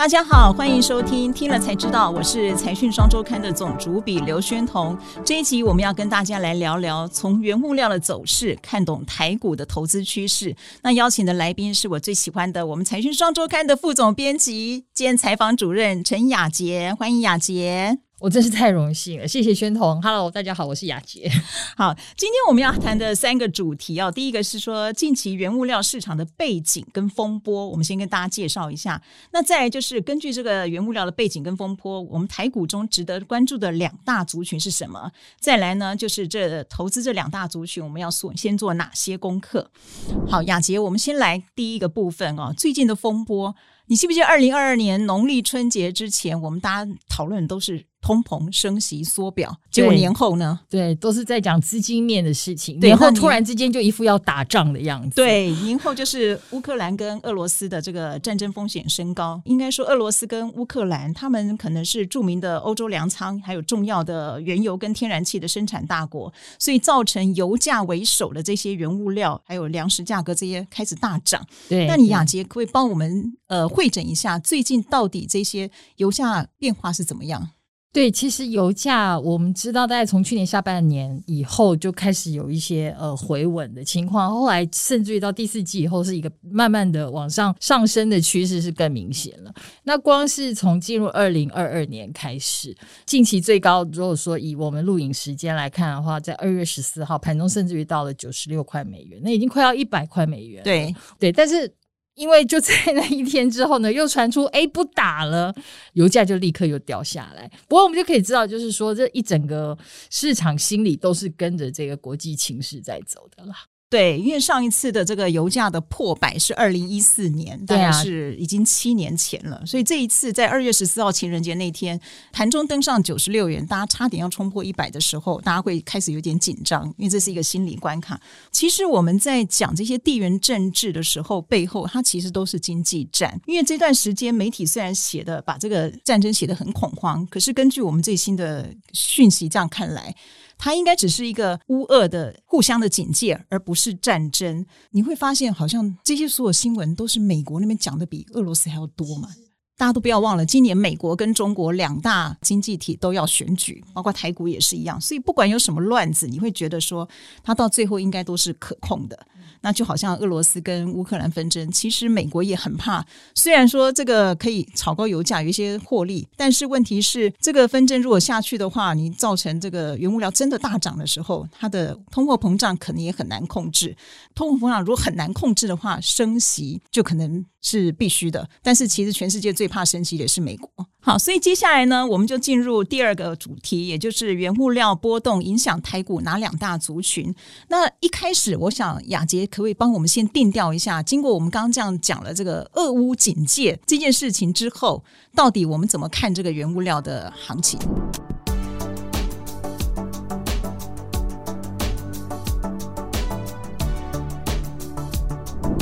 大家好，欢迎收听，听了才知道，我是财讯双周刊的总主笔刘宣彤。这一集我们要跟大家来聊聊从原物料的走势看懂台股的投资趋势。那邀请的来宾是我最喜欢的我们财讯双周刊的副总编辑兼采访主任陈雅杰，欢迎雅杰。我真是太荣幸了，谢谢轩彤。Hello，大家好，我是雅洁。好，今天我们要谈的三个主题哦，第一个是说近期原物料市场的背景跟风波，我们先跟大家介绍一下。那再就是根据这个原物料的背景跟风波，我们台股中值得关注的两大族群是什么？再来呢，就是这投资这两大族群，我们要做先做哪些功课？好，雅洁，我们先来第一个部分哦，最近的风波，你记不记得二零二二年农历春节之前，我们大家讨论都是。通膨升息缩表，结果年后呢？对，都是在讲资金面的事情。年后突然之间就一副要打仗的样子。对，年后就是乌克兰跟俄罗斯的这个战争风险升高。应该说，俄罗斯跟乌克兰，他们可能是著名的欧洲粮仓，还有重要的原油跟天然气的生产大国，所以造成油价为首的这些原物料，还有粮食价格这些开始大涨。对，那你雅洁可不可以帮我们呃会诊一下，最近到底这些油价变化是怎么样？对，其实油价我们知道，大概从去年下半年以后就开始有一些呃回稳的情况，后来甚至于到第四季以后是一个慢慢的往上上升的趋势是更明显了。那光是从进入二零二二年开始，近期最高，如果说以我们录影时间来看的话，在二月十四号盘中甚至于到了九十六块美元，那已经快要一百块美元。对对，但是。因为就在 那一天之后呢，又传出哎不打了，油价就立刻又掉下来。不过我们就可以知道，就是说这一整个市场心理都是跟着这个国际情势在走的啦。对，因为上一次的这个油价的破百是二零一四年，大概是已经七年前了。啊、所以这一次在二月十四号情人节那天，盘中登上九十六元，大家差点要冲破一百的时候，大家会开始有点紧张，因为这是一个心理关卡。其实我们在讲这些地缘政治的时候，背后它其实都是经济战。因为这段时间媒体虽然写的把这个战争写得很恐慌，可是根据我们最新的讯息这样看来。它应该只是一个乌俄的互相的警戒，而不是战争。你会发现，好像这些所有新闻都是美国那边讲的比俄罗斯还要多嘛。大家都不要忘了，今年美国跟中国两大经济体都要选举，包括台股也是一样。所以不管有什么乱子，你会觉得说，它到最后应该都是可控的。那就好像俄罗斯跟乌克兰纷争，其实美国也很怕。虽然说这个可以炒高油价，有一些获利，但是问题是，这个纷争如果下去的话，你造成这个原物料真的大涨的时候，它的通货膨胀可能也很难控制。通货膨胀如果很难控制的话，升息就可能是必须的。但是其实全世界最怕升级的是美国。好，所以接下来呢，我们就进入第二个主题，也就是原物料波动影响台股哪两大族群。那一开始，我想雅洁可不可以帮我们先定调一下？经过我们刚刚这样讲了这个俄乌警戒这件事情之后，到底我们怎么看这个原物料的行情？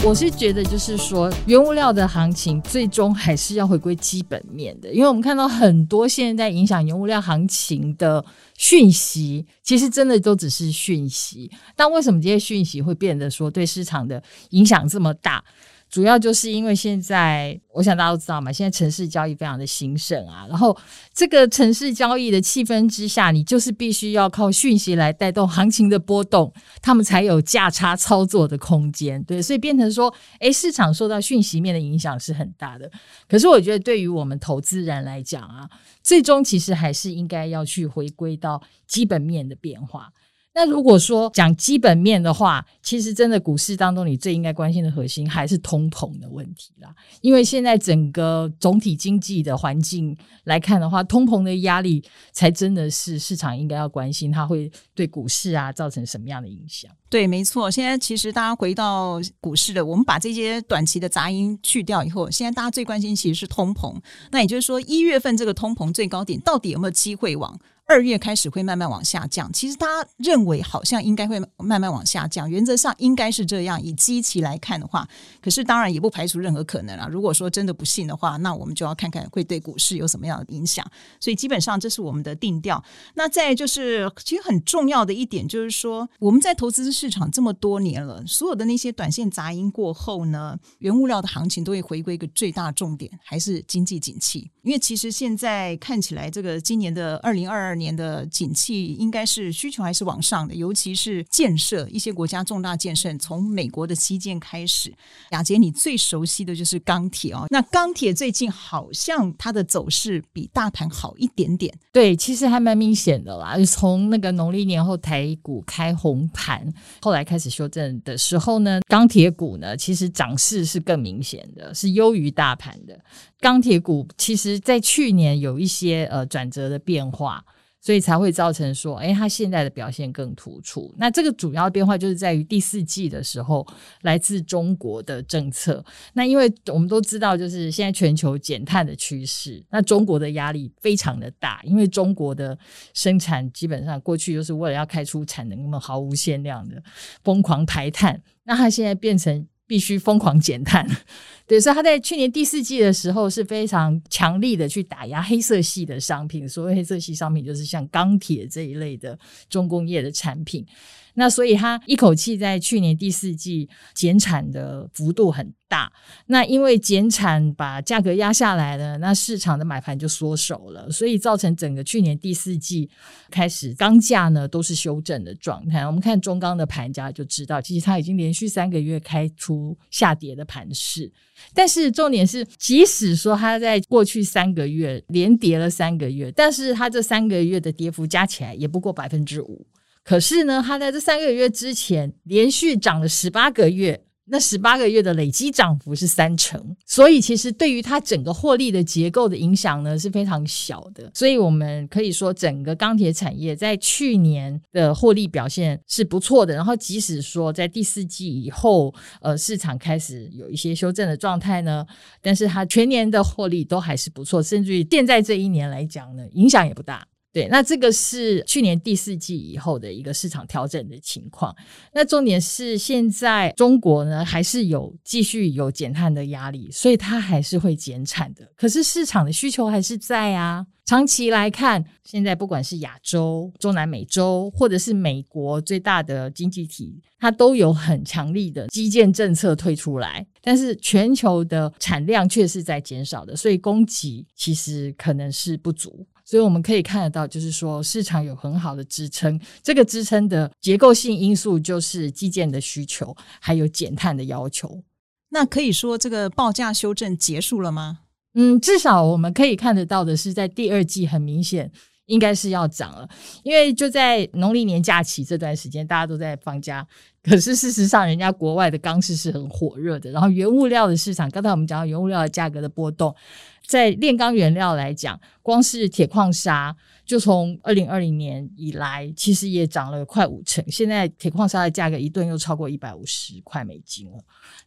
我是觉得，就是说，原物料的行情最终还是要回归基本面的，因为我们看到很多现在影响原物料行情的讯息，其实真的都只是讯息。但为什么这些讯息会变得说对市场的影响这么大？主要就是因为现在，我想大家都知道嘛，现在城市交易非常的兴盛啊，然后这个城市交易的气氛之下，你就是必须要靠讯息来带动行情的波动，他们才有价差操作的空间，对，所以变成说，诶，市场受到讯息面的影响是很大的。可是我觉得对于我们投资人来讲啊，最终其实还是应该要去回归到基本面的变化。那如果说讲基本面的话，其实真的股市当中，你最应该关心的核心还是通膨的问题啦。因为现在整个总体经济的环境来看的话，通膨的压力才真的是市场应该要关心，它会对股市啊造成什么样的影响？对，没错。现在其实大家回到股市的，我们把这些短期的杂音去掉以后，现在大家最关心其实是通膨。那也就是说，一月份这个通膨最高点到底有没有机会往二月开始会慢慢往下降。其实大家认为好像应该会慢慢往下降，原则上应该是这样。以基期来看的话，可是当然也不排除任何可能啊。如果说真的不信的话，那我们就要看看会对股市有什么样的影响。所以基本上这是我们的定调。那再就是，其实很重要的一点就是说，我们在投资市场这么多年了，所有的那些短线杂音过后呢，原物料的行情都会回归一个最大重点，还是经济景气。因为其实现在看起来，这个今年的二零二二年的景气应该是需求还是往上的，尤其是建设一些国家重大建设，从美国的基建开始。雅洁，你最熟悉的就是钢铁哦。那钢铁最近好像它的走势比大盘好一点点。对，其实还蛮明显的啦。从那个农历年后台股开红盘，后来开始修正的时候呢，钢铁股呢其实涨势是更明显的，是优于大盘的。钢铁股其实，在去年有一些呃转折的变化，所以才会造成说，哎，它现在的表现更突出。那这个主要变化就是在于第四季的时候，来自中国的政策。那因为我们都知道，就是现在全球减碳的趋势，那中国的压力非常的大，因为中国的生产基本上过去就是为了要开出产能，那么毫无限量的疯狂排碳，那它现在变成。必须疯狂减碳，对，所以他在去年第四季的时候是非常强力的去打压黑色系的商品。所谓黑色系商品，就是像钢铁这一类的重工业的产品。那所以他一口气在去年第四季减产的幅度很大，那因为减产把价格压下来了，那市场的买盘就缩手了，所以造成整个去年第四季开始钢价呢都是修正的状态。我们看中钢的盘价就知道，其实它已经连续三个月开出下跌的盘势，但是重点是，即使说它在过去三个月连跌了三个月，但是它这三个月的跌幅加起来也不过百分之五。可是呢，它在这三个月之前连续涨了十八个月，那十八个月的累积涨幅是三成，所以其实对于它整个获利的结构的影响呢是非常小的。所以我们可以说，整个钢铁产业在去年的获利表现是不错的。然后即使说在第四季以后，呃，市场开始有一些修正的状态呢，但是它全年的获利都还是不错，甚至于现在这一年来讲呢，影响也不大。对，那这个是去年第四季以后的一个市场调整的情况。那重点是现在中国呢，还是有继续有减碳的压力，所以它还是会减产的。可是市场的需求还是在啊。长期来看，现在不管是亚洲、中南美洲，或者是美国最大的经济体，它都有很强力的基建政策推出来。但是全球的产量却是在减少的，所以供给其实可能是不足。所以我们可以看得到，就是说市场有很好的支撑，这个支撑的结构性因素就是基建的需求，还有减碳的要求。那可以说这个报价修正结束了吗？嗯，至少我们可以看得到的是，在第二季很明显应该是要涨了，因为就在农历年假期这段时间，大家都在放假。可是事实上，人家国外的钢市是很火热的，然后原物料的市场，刚才我们讲到原物料的价格的波动。在炼钢原料来讲，光是铁矿砂，就从二零二零年以来，其实也涨了快五成。现在铁矿砂的价格一吨又超过一百五十块美金了。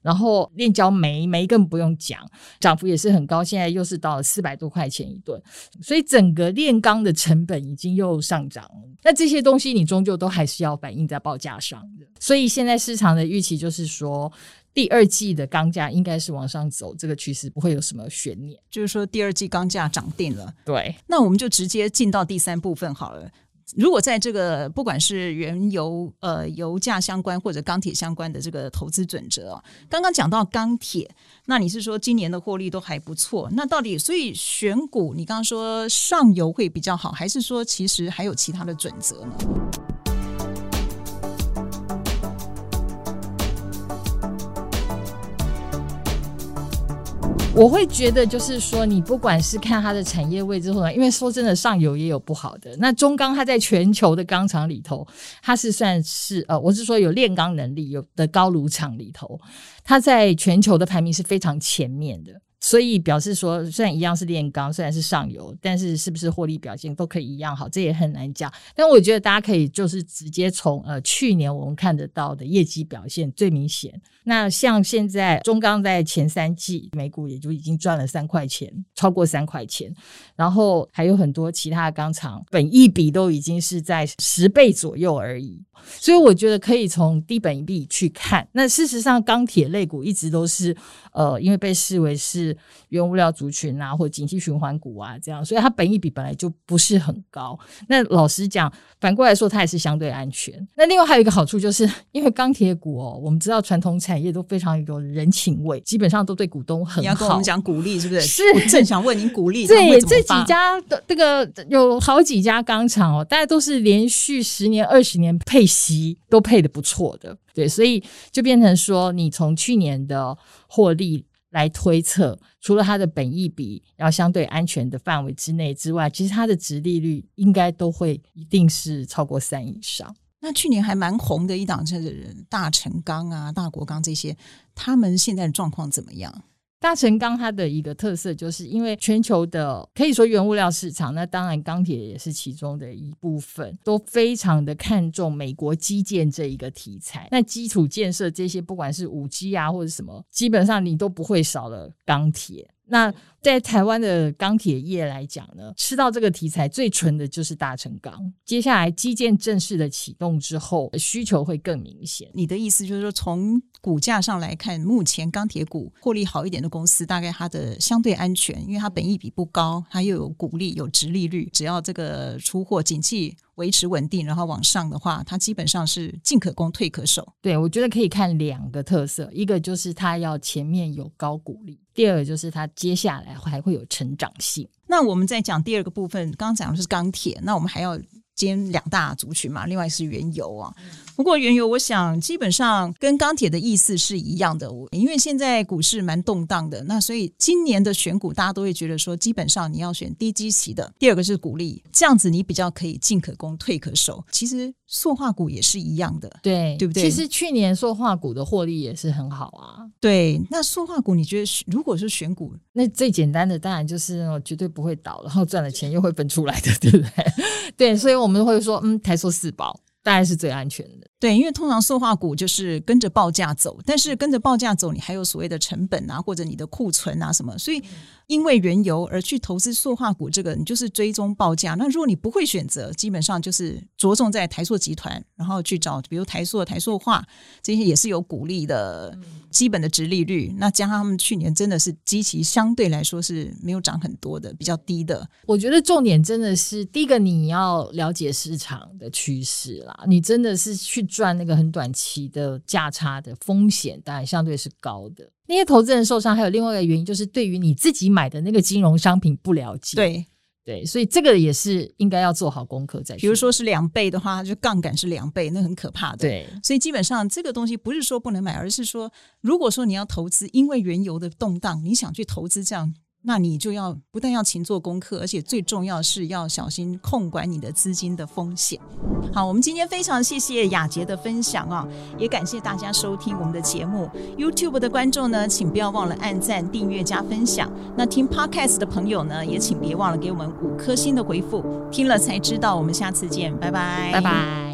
然后炼焦煤，煤更不用讲，涨幅也是很高，现在又是到了四百多块钱一吨。所以整个炼钢的成本已经又上涨了。那这些东西你终究都还是要反映在报价上的。所以现在市场的预期就是说。第二季的钢价应该是往上走，这个趋势不会有什么悬念。就是说，第二季钢价涨定了。对，那我们就直接进到第三部分好了。如果在这个不管是原油、呃油价相关或者钢铁相关的这个投资准则啊，刚刚讲到钢铁，那你是说今年的获利都还不错？那到底所以选股，你刚刚说上游会比较好，还是说其实还有其他的准则呢？我会觉得，就是说，你不管是看它的产业位置，或者因为说真的，上游也有不好的。那中钢它在全球的钢厂里头，它是算是呃，我是说有炼钢能力有的高炉厂里头，它在全球的排名是非常前面的。所以表示说，虽然一样是炼钢，虽然是上游，但是是不是获利表现都可以一样好，这也很难讲。但我觉得大家可以就是直接从呃去年我们看得到的业绩表现最明显。那像现在中钢在前三季每股也就已经赚了三块钱，超过三块钱，然后还有很多其他的钢厂本益比都已经是在十倍左右而已。所以我觉得可以从低本益比去看。那事实上，钢铁类股一直都是呃，因为被视为是。原物料族群啊，或者景气循环股啊，这样，所以它本益比本来就不是很高。那老实讲，反过来说，它也是相对安全。那另外还有一个好处，就是因为钢铁股哦，我们知道传统产业都非常有人情味，基本上都对股东很好。你要跟我们讲股利是不是？是，我正想问您股利。对，这几家的这个有好几家钢厂哦，大家都是连续十年、二十年配息都配的不错的。对，所以就变成说，你从去年的获利。来推测，除了它的本益比要相对安全的范围之内之外，其实它的值利率应该都会一定是超过三以上。那去年还蛮红的一档，就是大成钢啊、大国钢这些，他们现在的状况怎么样？大成钢它的一个特色，就是因为全球的可以说原物料市场，那当然钢铁也是其中的一部分，都非常的看重美国基建这一个题材。那基础建设这些，不管是五 G 啊或者什么，基本上你都不会少了钢铁。那在台湾的钢铁业来讲呢，吃到这个题材最纯的就是大成钢。接下来基建正式的启动之后，需求会更明显。你的意思就是说，从股价上来看，目前钢铁股获利好一点的公司，大概它的相对安全，因为它本益比不高，它又有股利、有殖利率，只要这个出货景气维持稳定，然后往上的话，它基本上是进可攻，退可守。对，我觉得可以看两个特色，一个就是它要前面有高股利，第二个就是它接下来还会有成长性。那我们再讲第二个部分，刚刚讲的是钢铁，那我们还要。兼两大族群嘛，另外是原油啊。不过原油，我想基本上跟钢铁的意思是一样的。我因为现在股市蛮动荡的，那所以今年的选股，大家都会觉得说，基本上你要选低基期的。第二个是股利，这样子你比较可以进可攻，退可守。其实塑化股也是一样的，对对不对？其实去年塑化股的获利也是很好啊。对，那塑化股你觉得，如果是选股，那最简单的当然就是绝对不会倒，然后赚了钱又会分出来的，对不对？对，所以我们会说，嗯，台塑四宝大概是最安全的。对，因为通常塑化股就是跟着报价走，但是跟着报价走，你还有所谓的成本啊，或者你的库存啊什么，所以因为原油而去投资塑化股，这个你就是追踪报价。那如果你不会选择，基本上就是着重在台塑集团，然后去找比如台塑、台塑化这些也是有股利的基本的殖利率。那加上他们去年真的是基期相对来说是没有涨很多的，比较低的。我觉得重点真的是第一个，你要了解市场的趋势啦，你真的是去。赚那个很短期的价差的风险，当然相对是高的。那些投资人受伤，还有另外一个原因，就是对于你自己买的那个金融商品不了解。对对，所以这个也是应该要做好功课再。比如说是两倍的话，就杠杆是两倍，那很可怕的。对，所以基本上这个东西不是说不能买，而是说，如果说你要投资，因为原油的动荡，你想去投资这样。那你就要不但要勤做功课，而且最重要是要小心控管你的资金的风险。好，我们今天非常谢谢雅洁的分享啊，也感谢大家收听我们的节目。YouTube 的观众呢，请不要忘了按赞、订阅、加分享。那听 Podcast 的朋友呢，也请别忘了给我们五颗星的回复。听了才知道，我们下次见，拜拜，拜拜。